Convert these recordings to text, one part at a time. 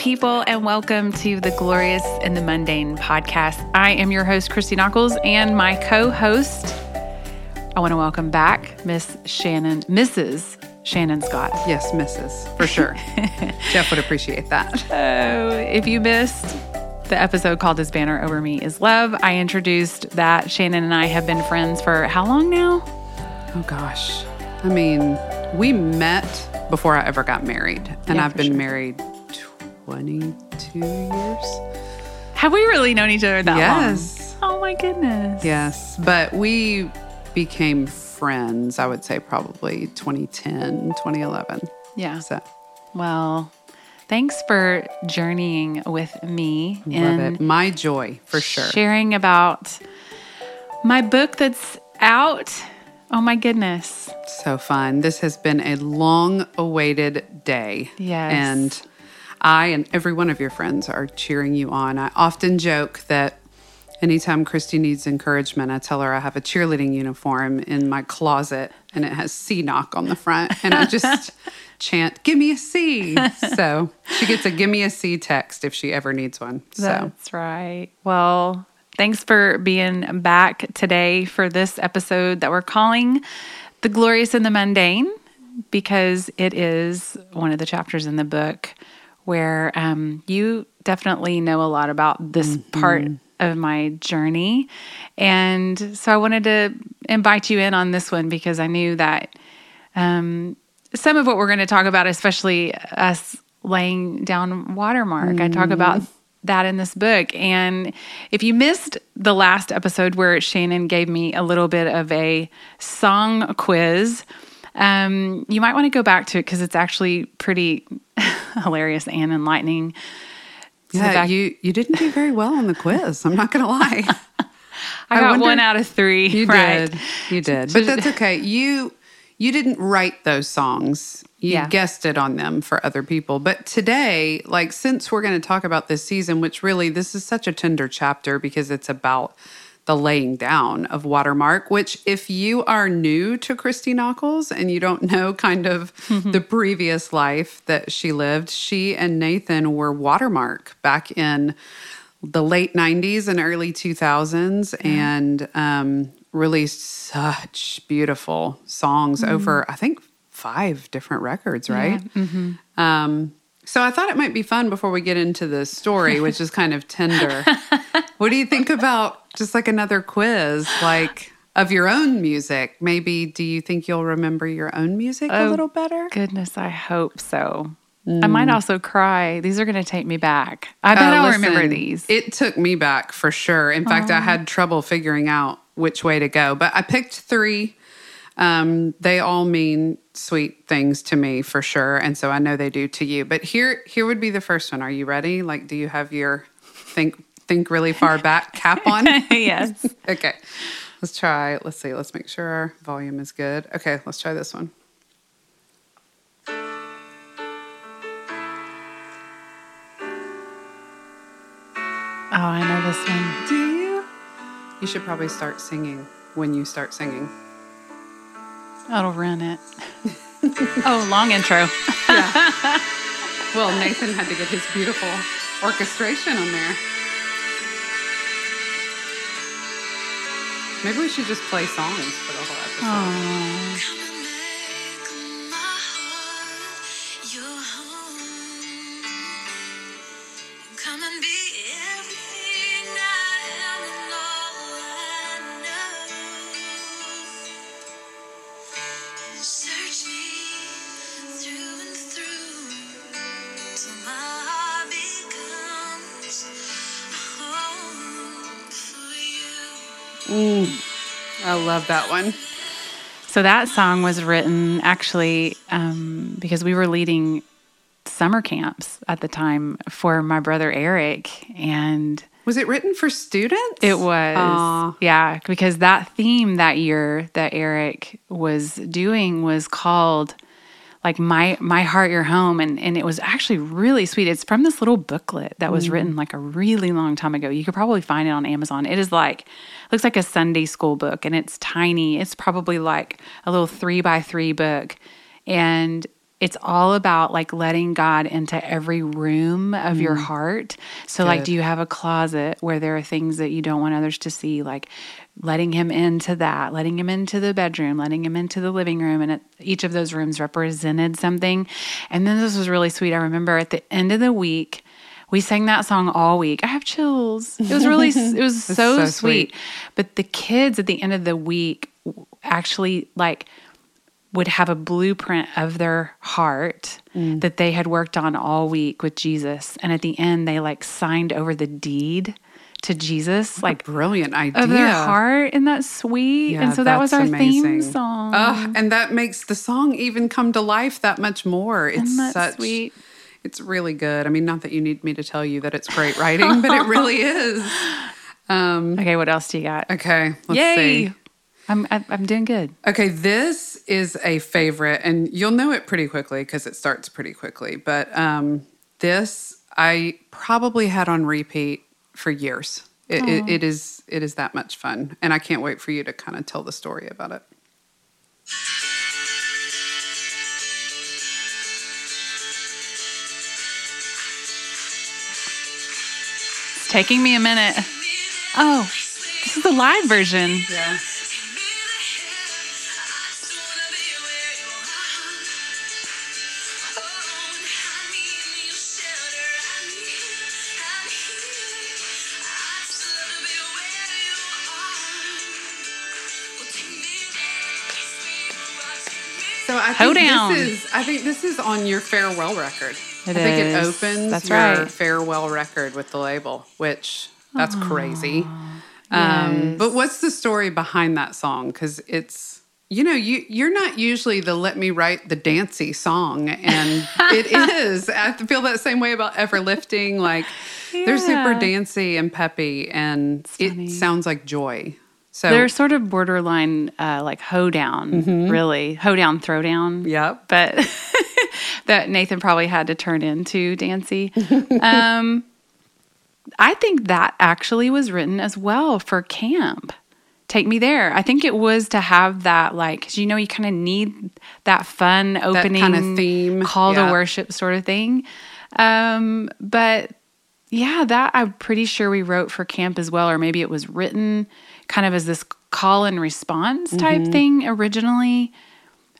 people, and welcome to the Glorious and the Mundane podcast. I am your host, Christy Nockels, and my co host, I want to welcome back Miss Shannon, Mrs. Shannon Scott. Yes, Mrs. For sure. Jeff would appreciate that. Oh, if you missed the episode called This Banner Over Me Is Love, I introduced that Shannon and I have been friends for how long now? Oh, gosh. I mean, we met before I ever got married, and Yeah, I've been sure. married 22 years. Have we really known each other that Yes. long? Yes. Oh my goodness. Yes, but we became friends, I would say probably 2010, 2011. Yeah. So, Well, thanks for journeying with me love and it. My joy, for sure. sharing about my book that's out. Oh my goodness. So fun. This has been a long awaited day. Yes. And I and every one of your friends are cheering you on. I often joke that anytime Christy needs encouragement, I tell her I have a cheerleading uniform in my closet and it has C knock on the front. And I just chant, Give me a C. So she gets a Give me a C text if she ever needs one. So That's right. Well, thanks for being back today for this episode that we're calling The Glorious and the Mundane because it is one of the chapters in the book where um, you definitely know a lot about this part of my journey. And so I wanted to invite you in on this one because I knew that um, some of what we're going to talk about, especially us laying down watermark, I talk about that in this book. And if you missed the last episode where Shannon gave me a little bit of a song quiz, um, you might want to go back to it because it's actually pretty hilarious and enlightening. Yeah, you, you didn't do very well on the quiz. I'm not going to lie. I I got wonder- one out of three. You right. did. You did. But that's okay. You you didn't write those songs. You Yeah. guessed it on them for other people. But today, like since we're going to talk about this season, which really this is such a tender chapter because it's about the laying down of Watermark, which if you are new to Christy Nockels and you don't know kind of the previous life that she lived, she and Nathan were Watermark back in the late 90s and early 2000s and um, released such beautiful songs over, I think, five different records, right? Um, so I thought it might be fun before we get into the story, which is kind of tender. what do you think about just like another quiz, like of your own music? Maybe do you think you'll remember your own music a Oh, little better? Goodness, I hope so. I mm. might also cry. These are going to take me back. I bet Oh, I'll listen, remember these. It took me back for sure. In fact, I had trouble figuring out which way to go, but I picked three. Um, they all mean sweet things to me for sure, and so I know they do to you. But here, here would be the first one. Are you ready? Like, do you have your think think really far back cap on? yes. okay, let's try. Let's see. Let's make sure our volume is good. Okay, let's try this one. Oh, I know this one. Do you? You should probably start singing when you start singing. That'll run it. oh, long intro. yeah. Well, Nathan had to get his beautiful orchestration on there. Maybe we should just play songs for the whole episode. Oh, I love that one. So that song was written actually um, because we were leading summer camps at the time for my brother Eric, and Was it written for students? it was. Aw. yeah because that theme that year that Eric was doing was called like my my heart your home and and it was actually really sweet. It's from this little booklet that was mm. written like a really long time ago. You could probably find it on amazon. It is like looks like a sunday school book and it's tiny. It's probably like a little three by three book. And it's all about like letting God into every room of your mm. heart. So, like, do you have a closet where there are things that you don't want others to see? Like, letting Him into that, letting Him into the bedroom, letting Him into the living room. And it, each of those rooms represented something. And then this was really sweet. I remember at the end of the week, we sang that song all week. I have chills. It was really, it was so, so sweet. sweet. But the kids at the end of the week actually like would have a blueprint of their heart Mm. that they had worked on all week with Jesus. And at the end, they like signed over the deed to Jesus, like Brilliant idea. of their heart. And that's sweet. Yeah, and so that was our that's theme song. Ugh, and that makes the song even come to life that much more. It's that such sweet? It's really good. I mean, not that you need me to tell you that it's great writing, but it really is. Okay, what else do you got? Okay, let's Yay! see. I'm I- I'm doing good. Okay, this is a favorite, and you'll know it pretty quickly because it starts pretty quickly. But um, this I probably had on repeat for years. It, it, it is it is that much fun, and I can't wait for you to kind of tell the story about it. It's taking me a minute. Oh, this is the live version. Yeah. I think Hoedown. this is I think this is on your farewell record. It I think it opens That's your right. farewell record with the label, which that's crazy. Um, but what's the story behind that song? Because it's you know you you're not usually the let me write the dancey song, and it is. I feel that same way about Everlifting. Like they're super Yeah. dancey and peppy, and it sounds like joy. So They're sort of borderline uh, like hoedown, really. Hoedown, throwdown. Yep. But that Nathan probably had to turn into Dancy. um, I think that actually was written as well for camp. Take me there. I think it was to have that, like, you know, you kind of need that fun opening kinda theme. call Yeah. to worship sort of thing. Um, but yeah, that I'm pretty sure we wrote for camp as well, or maybe it was written kind of as this call and response type Mm-hmm. thing originally,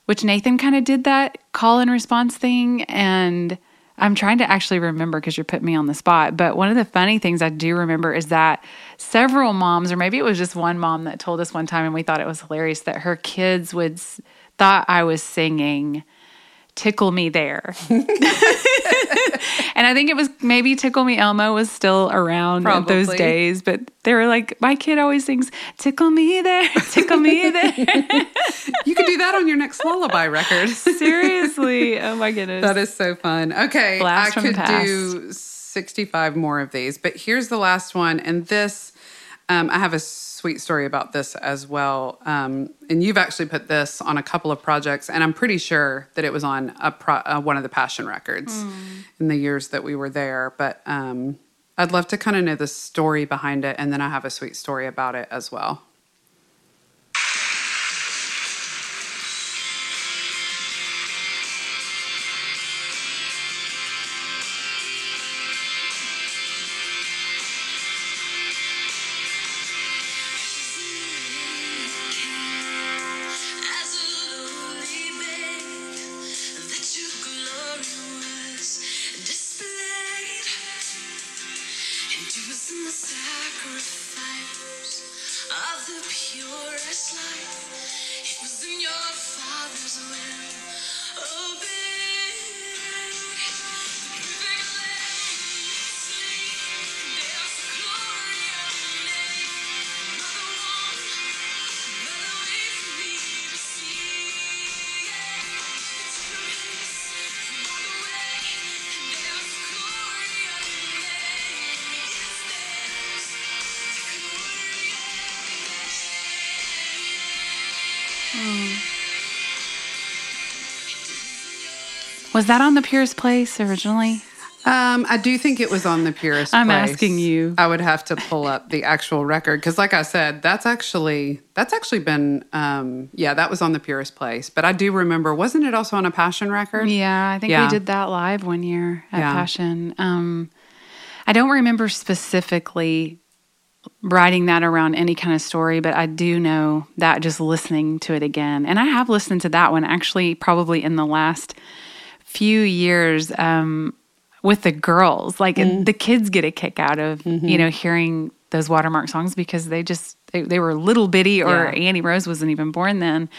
which Nathan kind of did that call and response thing. And I'm trying to actually remember because you're putting me on the spot. But one of the funny things I do remember is that several moms, or maybe it was just one mom that told us one time, and we thought it was hilarious that her kids would s- thought I was singing tickle me there. and I think it was maybe Tickle Me Elmo was still around at those days, but they were like, my kid always sings, Tickle me there, tickle me there. you could do that on your next lullaby record. Seriously. Oh my goodness. That is so fun. Okay, Blast I could do 65 more of these, but here's the last one. And this, um, I have a sweet story about this as well. Um, and you've actually put this on a couple of projects, and I'm pretty sure that it was on a pro- uh, one of the Passion records Hmm. in the years that we were there. But um, I'd love to kind of know the story behind it, and then I have a sweet story about it as well. Was that on the Purest Place originally? Um, I do think it was on the purest. Place. I'm Place. asking you. I would have to pull up the actual record because, like I said, that's actually that's actually been um, yeah, that was on the purest place. But I do remember, wasn't it also on a Passion record? Yeah, I think Yeah. we did that live one year at Yeah. Passion. Um, I don't remember specifically writing that around any kind of story, but I do know that just listening to it again. And I have listened to that one actually probably in the last few years um, with the girls. Like the kids get a kick out of, you know, hearing those watermark songs because they just they, they were little bitty or Yeah. Annie Rose wasn't even born then.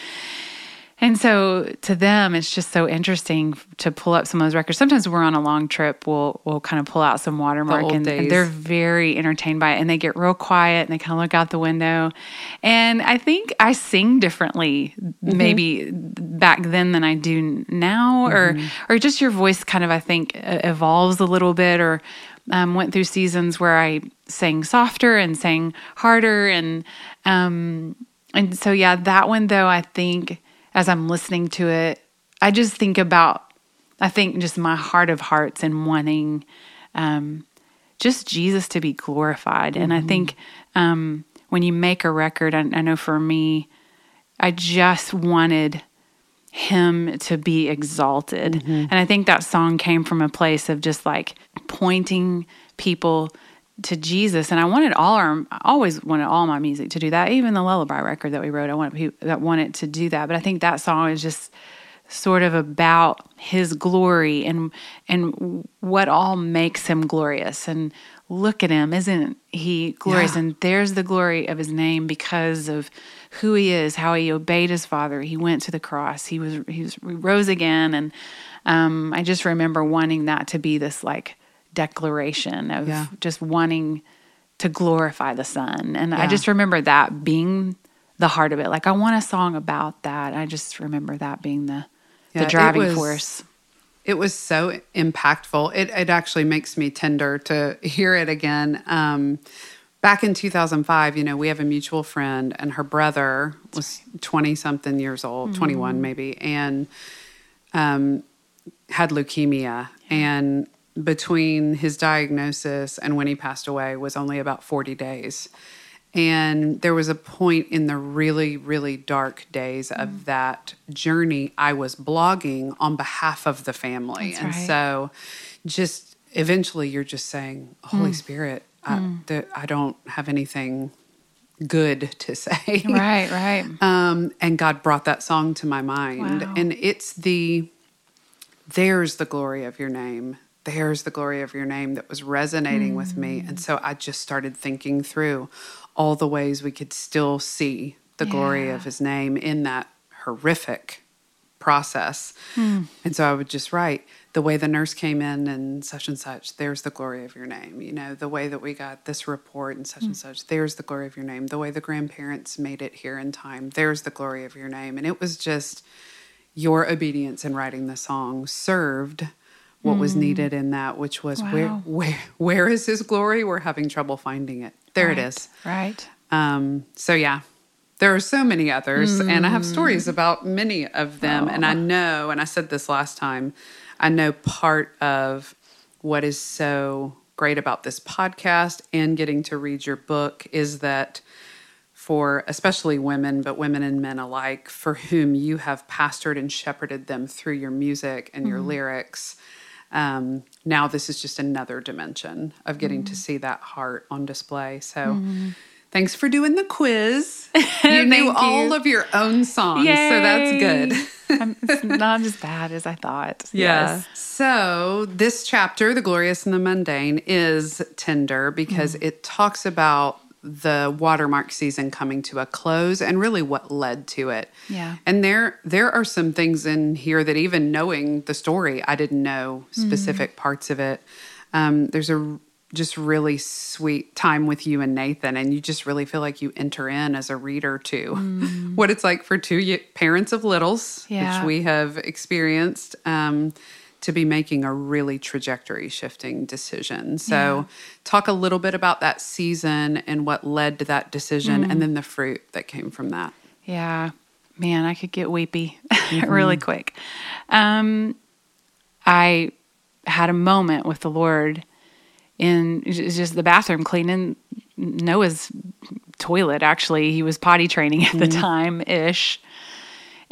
And so to them, it's just so interesting to pull up some of those records. Sometimes we're on a long trip, we'll we'll kind of pull out some watermark, old and, and they're very entertained by it, and they get real quiet and they kind of look out the window. And I think I sing differently, maybe back then than I do now, or or just your voice kind of I think evolves a little bit, or um, went through seasons where I sang softer and sang harder, and um, and so yeah, that one though I think as I'm listening to it, I just think about I think just my heart of hearts and wanting um, just Jesus to be glorified. And I think um, when you make a record, I, I know for me, I just wanted him to be exalted. And I think that song came from a place of just like pointing people to Jesus. And I wanted all our, I always wanted all my music to do that. Even the Lullaby record that we wrote, I wanted people that wanted to do that. But I think that song is just sort of about his glory and and what all makes him glorious and look at him isn't he glorious Yeah. and there's the glory of his name because of who he is how he obeyed his father he went to the cross he was he, was, he rose again and um, i just remember wanting that to be this like declaration of Yeah. just wanting to glorify the Son. and i just remember that being the heart of it like i want a song about that i just remember that being the Yeah, the it driving was- force It was so impactful. It it actually makes me tender to hear it again. Um, back in 2005, you know, we have a mutual friend, and her brother was 20 something years old, 21 maybe, and um, had leukemia. And between his diagnosis and when he passed away was only about 40 days. And there was a point in the really, really dark days Mm. of that journey. I was blogging on behalf of the family. That's and right. so just eventually you're just saying, Holy Mm. Spirit, I, that I don't have anything good to say. right right Um, and God brought that song to my mind. Wow. And it's the, there's the glory of your name. There's the glory of your name that was resonating with me. Mm. And so I just started thinking through all the ways we could still see the glory of his name in that horrific process. Hmm. And so I would just write the way the nurse came in and such and such, there's the glory of your name. You know, the way that we got this report and such Hmm. and such, there's the glory of your name. The way the grandparents made it here in time, there's the glory of your name. And it was just your obedience in writing the song served what was needed in that, which was where. Wow. where where is his glory? We're having trouble finding it. There it Right, is. right Um, so yeah, there are so many others, and I have Mm. stories about many of them. And I know, and I said this last time, I know part of what is so great about this podcast and getting to read your book is that for especially women, but women and men alike, for whom you have pastored and shepherded them through your music and Mm-hmm. your lyrics. Um, now this is just another dimension of getting Mm-hmm. to see that heart on display. So thanks for doing the quiz. You knew all you. of your own songs, so that's Yay. good. Um, it's not as bad as I thought. Yes. So this chapter, The Glorious and the Mundane, is tender because Mm. it talks about the watermark season coming to a close and really what led to it. Yeah. And there there are some things in here that even knowing the story, I didn't know Mm. specific parts of it. Um, there's a just really sweet time with you and Nathan, and you just really feel like you enter in as a reader to what it's like for two parents of littles, Yeah. which we have experienced, um, to be making a really trajectory shifting decision. So, talk a little bit about that season and what led to that decision, and then the fruit that came from that. Yeah. Man, I could get weepy Mm-hmm. really quick. Um, I had a moment with the Lord in just the bathroom cleaning Noah's toilet. Actually, he was potty training at the time ish,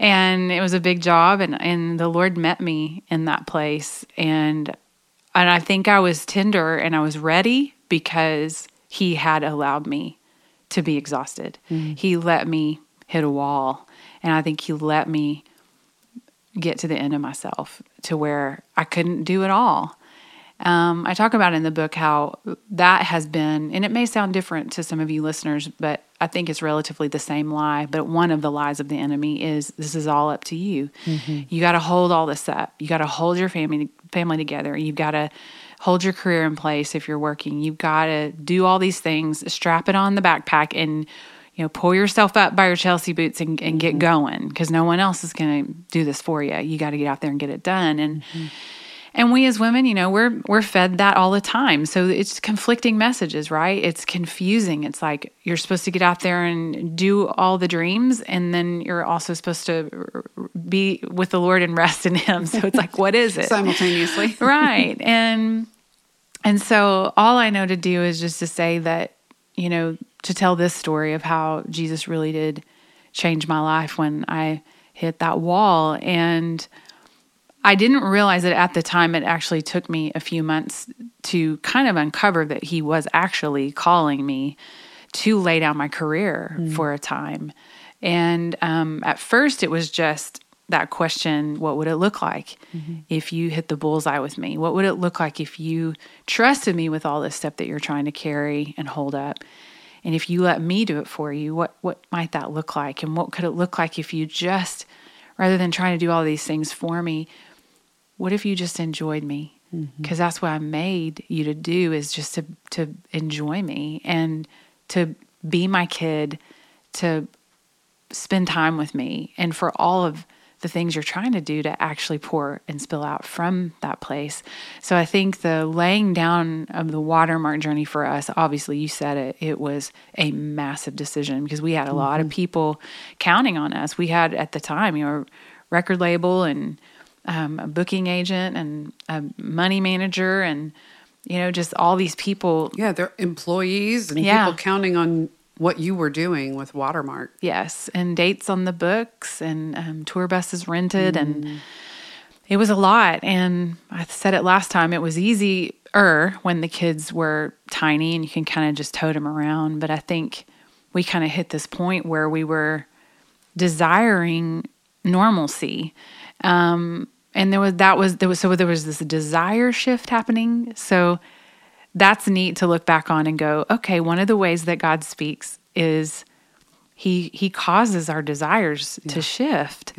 and it was a big job. And and the Lord met me in that place, and and I think I was tender and I was ready because He had allowed me to be exhausted. Mm. He let me hit a wall, and I think He let me get to the end of myself to where I couldn't do it all. Um, I talk about in the book how that has been, and it may sound different to some of you listeners, but I think it's relatively the same lie. But one of the lies of the enemy is this is all up to you. Mm-hmm. You got to hold all this up. You got to hold your family family together. You've got to hold your career in place if you're working. You've got to do all these things. Strap it on the backpack and you know pull yourself up by your Chelsea boots and, and get mm-hmm. going because no one else is going to do this for you. You got to get out there and get it done. And mm-hmm. And we as women, you know, we're we're fed that all the time. So it's conflicting messages, right? It's confusing. It's like you're supposed to get out there and do all the dreams and then you're also supposed to be with the Lord and rest in him. So it's like what is it? Simultaneously. right. And and so all I know to do is just to say that, you know, to tell this story of how Jesus really did change my life when I hit that wall and I didn't realize it at the time. It actually took me a few months to kind of uncover that he was actually calling me to lay down my career for a time. And um, at first, it was just that question what would it look like if you hit the bullseye with me? What would it look like if you trusted me with all this stuff that you're trying to carry and hold up? And if you let me do it for you, what, what might that look like? And what could it look like if you just, rather than trying to do all these things for me, what if you just enjoyed me? Mm-hmm. Because that's what I made you to do is just to to enjoy me and to be my kid, to spend time with me, and for all of the things you're trying to do to actually pour and spill out from that place. So I think the laying down of the watermark journey for us, obviously you said it, it was a massive decision because we had a lot of mm-hmm. people counting on us. We had at the time, you know, record label and um, a booking agent and a money manager and you know just all these people. Yeah, they're employees and Yeah. people counting on what you were doing with Watermark. yes and dates on the books and um, tour buses rented and it was a lot. And i said it last time it was easier when the kids were tiny and you can kind of just tote them around. But i think we kind of hit this point where we were desiring normalcy um, and there was that was there was so there was this desire shift happening. So that's neat to look back on and go okay one of the ways that god speaks is he he causes our desires to shift.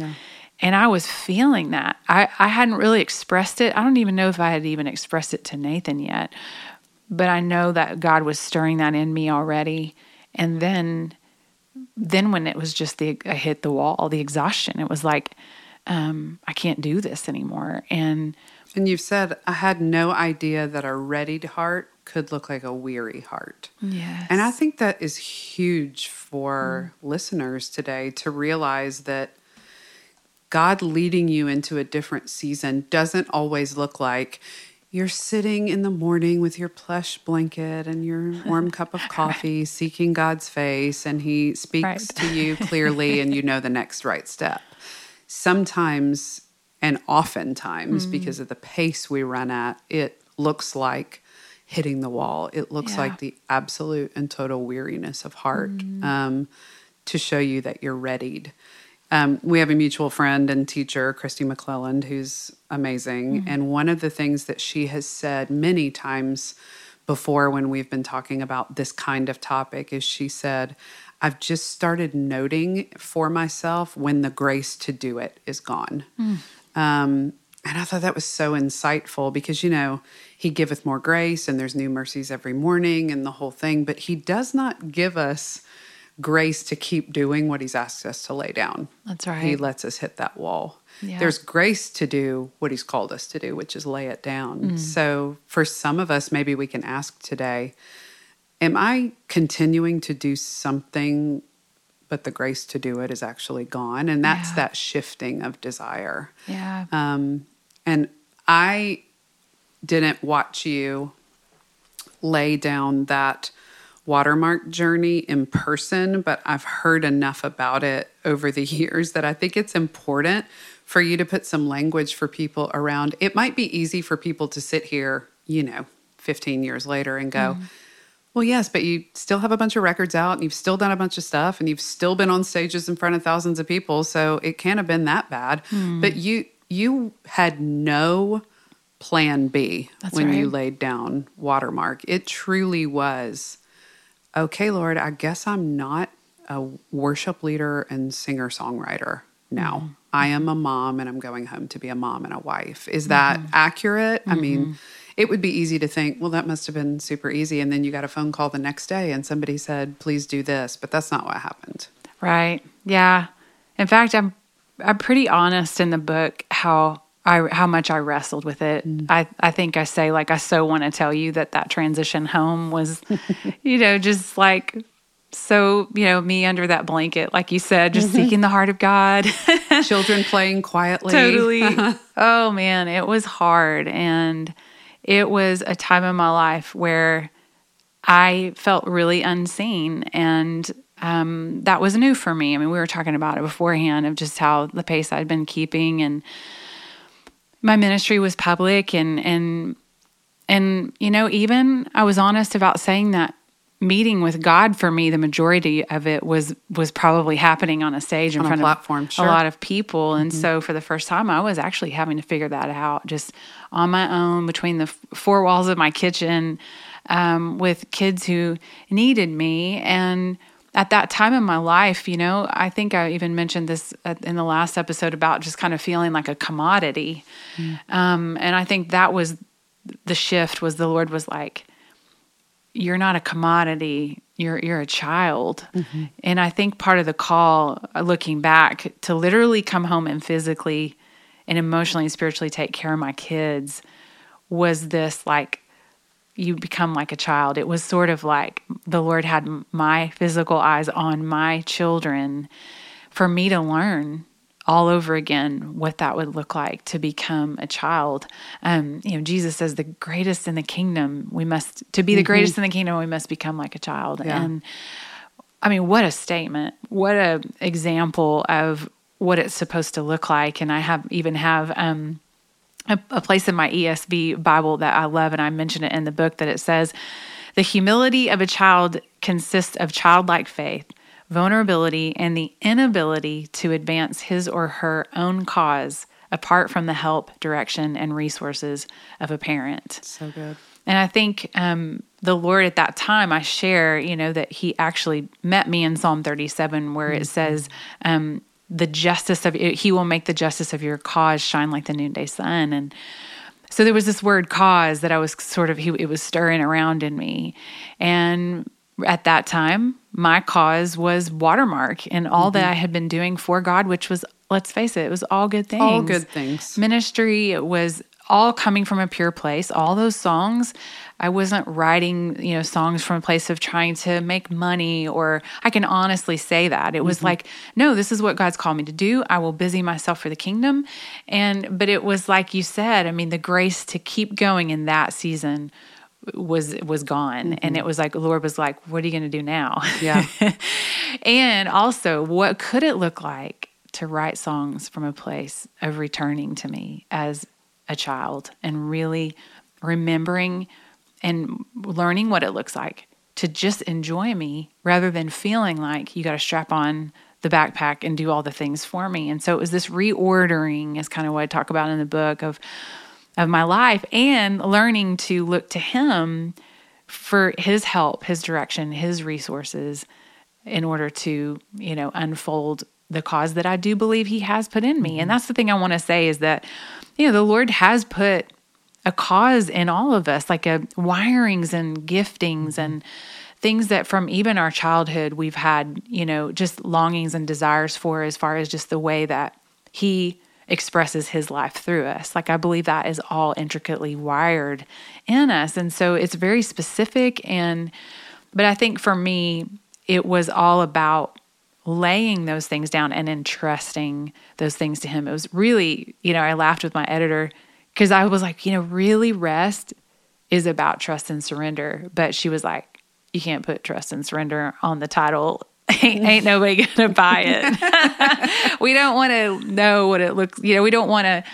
And i was feeling that. I i hadn't really expressed it. I don't even know if i had even expressed it to nathan yet but i know that god was stirring that in me already. And then then when it was just the i hit the wall the exhaustion it was like um i can't do this anymore and And you've said, I had no idea that a readied heart could look like a weary heart. yes And I think that is huge for listeners today to realize that God leading you into a different season doesn't always look like you're sitting in the morning with your plush blanket and your warm cup of coffee, seeking God's face, and He speaks Right. to you clearly, and you know the next right step. Sometimes and oftentimes, because of the pace we run at, it looks like hitting the wall. It looks Yeah. like the absolute and total weariness of heart um, to show you that you're readied. Um, we have a mutual friend and teacher, Kristi McLelland, who's amazing. And one of the things that she has said many times before when we've been talking about this kind of topic is she said, I've just started noting for myself when the grace to do it is gone. Um, and I thought that was so insightful because, you know, he giveth more grace and there's new mercies every morning and the whole thing, but he does not give us grace to keep doing what he's asked us to lay down. That's right. He lets us hit that wall. Yeah. There's grace to do what he's called us to do, which is lay it down. Mm. So for some of us, maybe we can ask today, am I continuing to do something but the grace to do it is actually gone and that's Yeah. that shifting of desire yeah um, and I didn't watch you lay down that watermark journey in person, but I've heard enough about it over the years that I think it's important for you to put some language for people around. It might be easy for people to sit here, you know, 15 years later and go, mm-hmm. well, yes, but you still have a bunch of records out and you've still done a bunch of stuff and you've still been on stages in front of thousands of people. So it can't have been that bad. Hmm. But you you had no plan B That's when you laid down watermark. It truly was okay, Lord, I guess I'm not a worship leader and singer songwriter now. Mm-hmm. I am a mom and I'm going home to be a mom and a wife. Is that Mm-hmm. accurate? I mean, it would be easy to think, well, that must have been super easy. And then you got a phone call the next day and somebody said, please do this. But that's not what happened. Right. Yeah. In fact, I'm I'm pretty honest in the book how I how much I wrestled with it. I I think I say like I so want to tell you that that transition home was you know just like so, you know, me under that blanket like you said just seeking the heart of God. Children playing quietly. totally. oh man, it was hard and it was a time in my life where I felt really unseen and um, that was new for me. I mean, we were talking about it beforehand of just how the pace I'd been keeping and my ministry was public and and and you know, even I was honest about saying that meeting with God for me, the majority of it was was probably happening on a stage in On a front platform, of sure. a lot of people. And so for the first time, I was actually having to figure that out just on my own between the four walls of my kitchen um, with kids who needed me. And at that time in my life, you know, I think I even mentioned this in the last episode about just kind of feeling like a commodity. Um, and I think that was the shift was the Lord was like, you're not a commodity. You're you're a child. And i think part of the call uh, looking back to literally come home and physically and emotionally and spiritually take care of my kids was this like you become like a child it was sort of like the lord had my physical eyes on my children for me to learn all over again what that would look like to become a child. Um, you know, Jesus says the greatest in the kingdom, we must to be the greatest in the kingdom, we must become like a child. Yeah. And I mean, what a statement! What a example of what it's supposed to look like. And I have even have um, a, a place in my ESV Bible that I love, and I mention it in the book that it says, "The humility of a child consists of childlike faith." Vulnerability and the inability to advance his or her own cause apart from the help, direction, and resources of a parent. So good. And I think um, the Lord at that time, I share, you know, that He actually met me in Psalm 37, where it says, um, the justice of He will make the justice of your cause shine like the noonday sun. And so there was this word cause that I was sort of, he, it was stirring around in me. And at that time, my cause was watermark and all that mm-hmm. I had been doing for God, which was, let's face it, it was all good things. All good things. Ministry was all coming from a pure place. All those songs, I wasn't writing, you know, songs from a place of trying to make money or I can honestly say that. It was mm-hmm. like, no, this is what God's called me to do. I will busy myself for the kingdom. And but it was like you said, I mean, the grace to keep going in that season was was gone mm-hmm. and it was like the lord was like what are you going to do now Yeah. and also what could it look like to write songs from a place of returning to me as a child and really remembering and learning what it looks like to just enjoy me rather than feeling like you got to strap on the backpack and do all the things for me. And so it was this reordering is kind of what I talk about in the book of of my life and learning to look to him for his help, his direction, his resources in order to, you know, unfold the cause that I do believe he has put in me. And mm-hmm. that's the thing I want to say is that, you know, the Lord has put a cause in all of us, like a wirings and giftings and things that from even our childhood we've had, you know, just longings and desires for as far as just the way that he expresses his life through us. Like I believe that is all intricately wired in us. And so it's very specific and but I think for me it was all about laying those things down and entrusting those things to him. It was really, you know, I laughed with my editor because I was like, you know, really rest is about trust and surrender. But she was like, you can't put trust and surrender on the title. Ain't, ain't nobody gonna buy it. we don't want to know what it looks. You know, we don't want to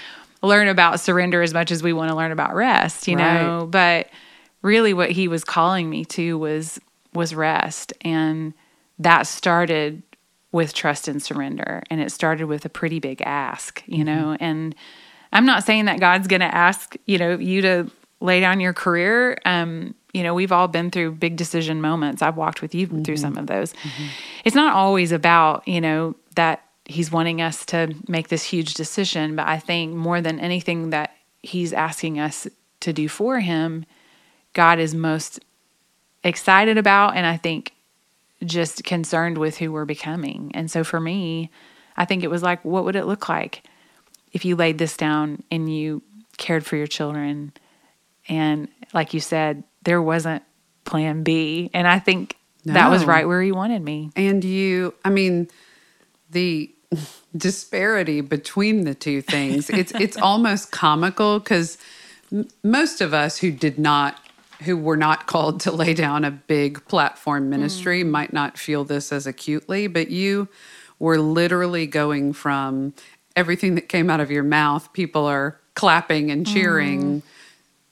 learn about surrender as much as we want to learn about rest. You know, but really, what he was calling me to was was rest, and that started with trust and surrender, and it started with a pretty big ask. You mm-hmm. know, and I'm not saying that God's going to ask, you know, you to lay down your career. Um, you know, we've all been through big decision moments. I've walked with you through some of those. It's not always about, you know, that he's wanting us to make this huge decision, but I think more than anything that he's asking us to do for him, God is most excited about and I think just concerned with who we're becoming. And so for me, I think it was like, what would it look like if you laid this down and you cared for your children? And like you said, there wasn't plan B. And I think that was right where he wanted me. And you, I mean, the disparity between the two things, it's it's almost comical because most of us who did not who were not called to lay down a big platform mm. ministry might not feel this as acutely, but you were literally going from everything that came out of your mouth, people are clapping and cheering. Mm-hmm.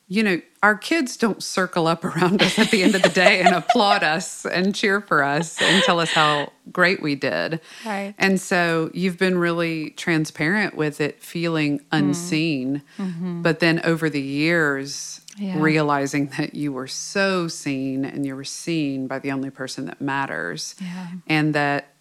You know, our kids don't circle up around us at the end of the day and applaud us and cheer for us and tell us how great we did. Right. And so you've been really transparent with it feeling mm-hmm. unseen. Mm-hmm. But then over the years, Yeah. realizing that you were so seen and you were seen by the only person that matters. Yeah. And that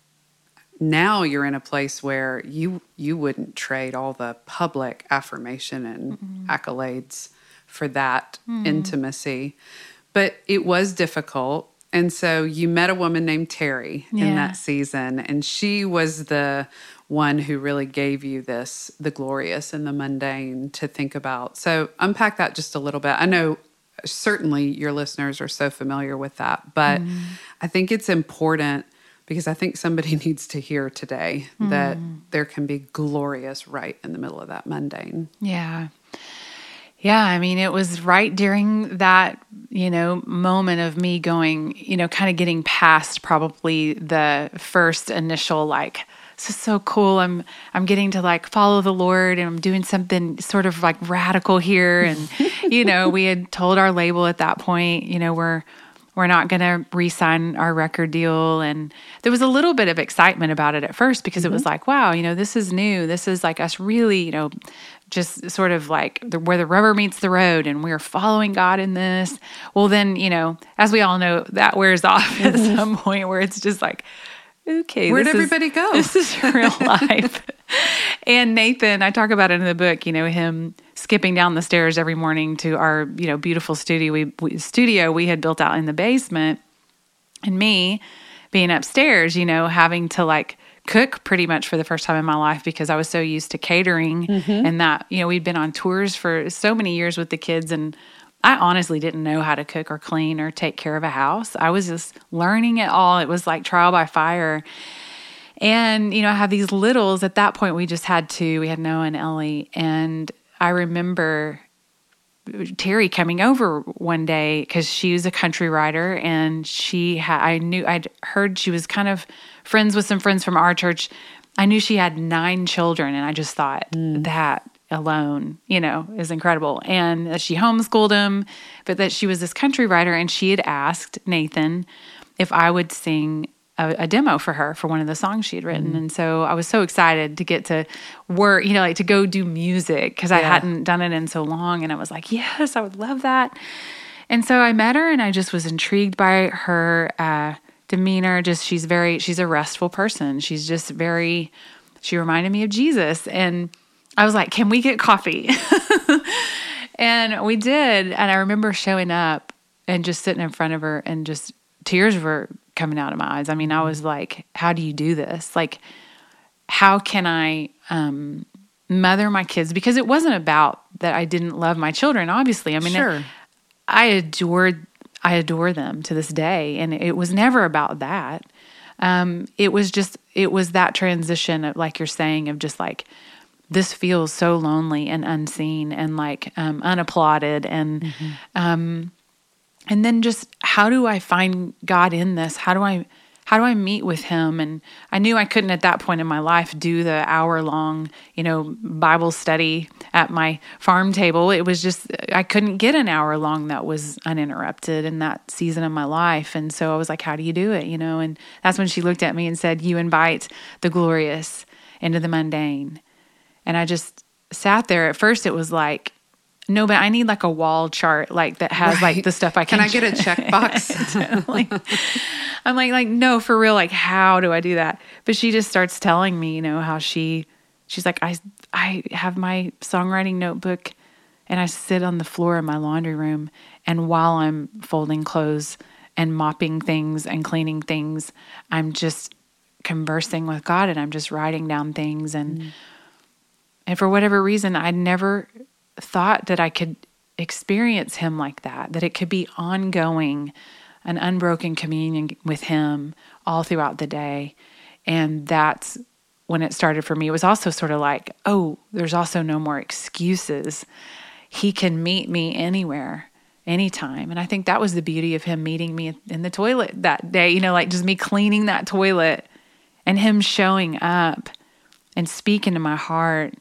now you're in a place where you you wouldn't trade all the public affirmation and accolades for that hmm. intimacy. But it was difficult. And so you met a woman named Terry in that season and she was the one who really gave you this the glorious and the mundane to think about. So unpack that just a little bit. I know certainly your listeners are so familiar with that, but mm-hmm. I think it's important because I think somebody needs to hear today that hmm. there can be glorious right in the middle of that mundane. Yeah. Yeah, I mean, it was right during that, you know, moment of me going, you know, kind of getting past probably the first initial like this is so cool. I'm I'm getting to like follow the Lord and I'm doing something sort of like radical here and you know, we had told our label at that point, you know, we're we're not going to re-sign our record deal. And there was a little bit of excitement about it at first because it was mm-hmm. like wow you know this is new. This is like us really you know just sort of like the, where the rubber meets the road and we're following god in this. Well then you know as we all know that wears off at mm-hmm. some point where it's just like okay Where'd this is- everybody go? this is real life. And nathan i talk about it in the book you know him skipping down the stairs every morning to our you know beautiful studio we, we studio we had built out in the basement and me being upstairs you know having to like cook pretty much for the first time in my life because i was so used to catering mm-hmm. and that you know we'd been on tours for so many years with the kids and i honestly didn't know how to cook or clean or take care of a house i was just learning it all it was like trial by fire and, you know, I have these littles. At that point, we just had two. We had Noah and Ellie. And I remember Terry coming over one day because she was a country writer and she had, I knew, I'd heard she was kind of friends with some friends from our church. I knew she had nine children and I just thought mm. that alone, you know, is incredible. And that she homeschooled them, but that she was this country writer and she had asked Nathan if I would sing a, a demo for her for one of the songs she had written. And so I was so excited to get to work, you know, like to go do music because I hadn't done it in so long. And I was like, yes, I would love that. And so I met her and I just was intrigued by her uh, demeanor. Just she's very, she's a restful person. She's just very, she reminded me of Jesus. And I was like, can we get coffee? and we did. And I remember showing up and just sitting in front of her and just tears were coming out of my eyes. I mean, I was like, how do you do this? Like, how can I um, mother my kids? Because it wasn't about that I didn't love my children, obviously. I mean, Sure. I adored I adore them to this day and it was never about that. Um, it was just it was that transition of like you're saying of just like this feels so lonely and unseen and like um, unapplauded and um, and then just how do I find God in this? How do I how do I meet with him? And I knew I couldn't at that point in my life do the hour long, you know, Bible study at my farm table. It was just I couldn't get an hour long that was uninterrupted in that season of my life. And so I was like, how do you do it? You know, and that's when she looked at me and said, You invite the glorious into the mundane. And I just sat there. At first it was like no, but I need like a wall chart, like that has like the stuff I can. Can I get a checkbox? like, I'm like, like no, for real. Like, how do I do that? But she just starts telling me, you know, how she, she's like, I, I have my songwriting notebook, and I sit on the floor in my laundry room, and while I'm folding clothes and mopping things and cleaning things, I'm just conversing with God, and I'm just writing down things, and mm. and for whatever reason, I never thought that I could experience him like that, that it could be ongoing, an unbroken communion with him all throughout the day. And that's when it started for me. It was also sort of like, oh, there's also no more excuses. He can meet me anywhere, anytime. And I think that was the beauty of him meeting me in the toilet that day, you know, like just me cleaning that toilet and him showing up and speaking to my heart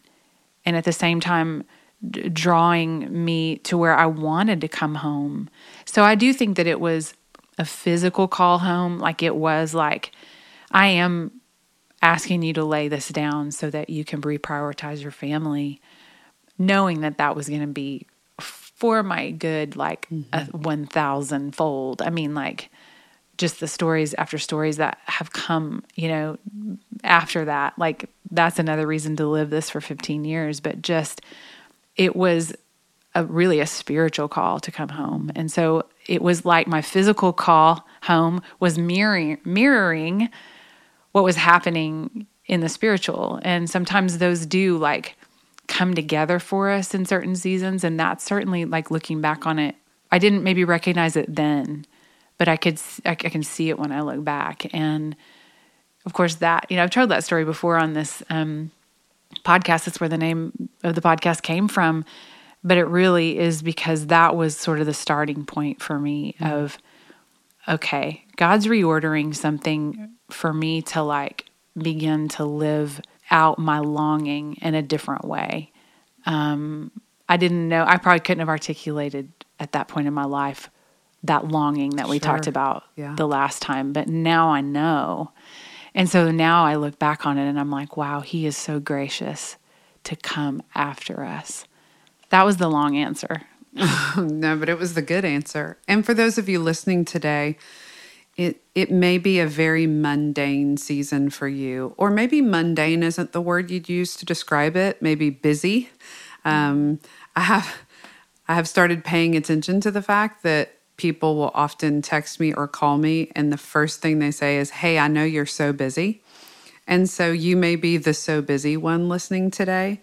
and at the same time d- drawing me to where I wanted to come home. So I do think that it was a physical call home, like it was like I am asking you to lay this down so that you can reprioritize your family, knowing that that was going to be for my good, like a mm-hmm. one thousand fold. I mean, like just the stories after stories that have come, you know, after that. Like that's another reason to live this for 15 years, but just it was a really a spiritual call to come home. And so it was like my physical call home was mirroring mirroring what was happening in the spiritual. And sometimes those do like come together for us in certain seasons and that's certainly like looking back on it. I didn't maybe recognize it then, but I could I can see it when I look back and of course that, you know, I've told that story before on this um podcast. That's where the name of the podcast came from. But it really is because that was sort of the starting point for me of, okay, God's reordering something for me to like begin to live out my longing in a different way. Um, I didn't know, I probably couldn't have articulated at that point in my life that longing that we talked about Yeah. the last time. But now I know. And so now I look back on it and I'm like, wow, he is so gracious to come after us. That was the long answer. no, but it was the good answer. And for those of you listening today, it it may be a very mundane season for you, or maybe mundane isn't the word you'd use to describe it. Maybe busy. Um, I have I have started paying attention to the fact that people will often text me or call me, and the first thing they say is, "Hey, I know you're so busy." And so you may be the so busy one listening today.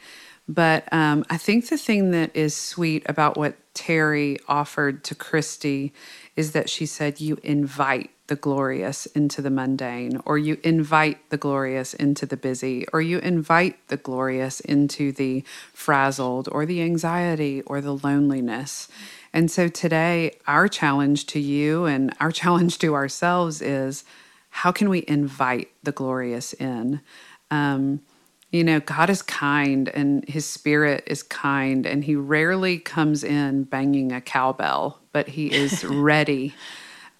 But um, I think the thing that is sweet about what Terry offered to Christy is that she said, You invite the glorious into the mundane, or you invite the glorious into the busy, or you invite the glorious into the frazzled, or the anxiety, or the loneliness. And so today, our challenge to you and our challenge to ourselves is how can we invite the glorious in? Um, you know, God is kind and his spirit is kind, and he rarely comes in banging a cowbell, but he is ready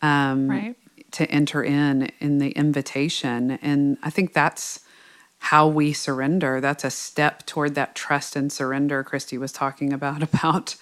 um, Right. to enter in in the invitation. And I think that's how we surrender. That's a step toward that trust and surrender Christy was talking about, about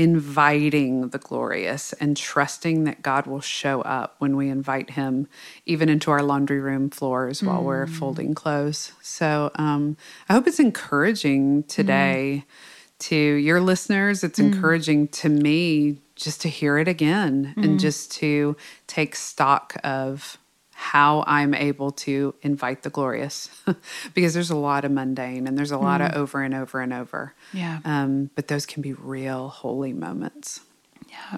inviting the glorious and trusting that God will show up when we invite him even into our laundry room floors while we're mm. folding clothes. So um, I hope it's encouraging today mm. to your listeners. It's mm. encouraging to me just to hear it again and just to take stock of how I'm able to invite the glorious because there's a lot of mundane and there's a lot of over and over and over. Yeah. Um, but those can be real holy moments. Yeah.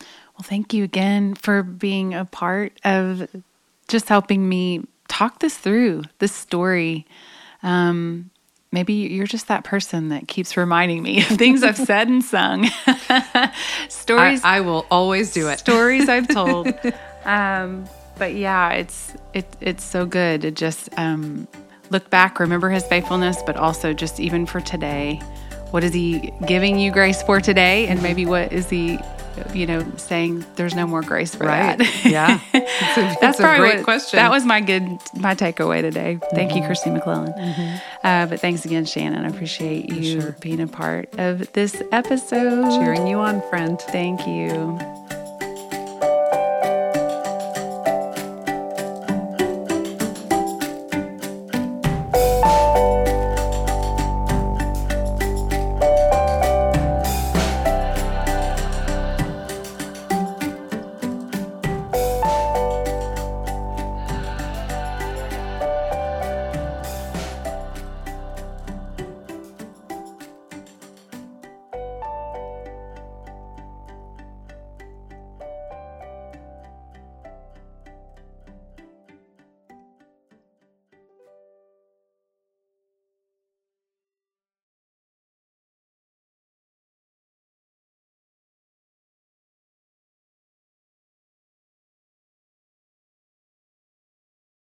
Well, thank you again for being a part of just helping me talk this through, this story. Um, maybe you're just that person that keeps reminding me of things I've said and sung, stories I, I will always do it. stories I've told. Um, but yeah, it's it, it's so good to just um, look back, remember His faithfulness, but also just even for today, what is He giving you grace for today, and maybe what is He, you know, saying there's no more grace for Right. that. Yeah. It's a, That's a probably great what- question. That was my good my takeaway today. Thank you, Kristi McLelland. Uh, but thanks again, Shannon. I appreciate you being a part of this episode. cheering you on, friend. Thank you.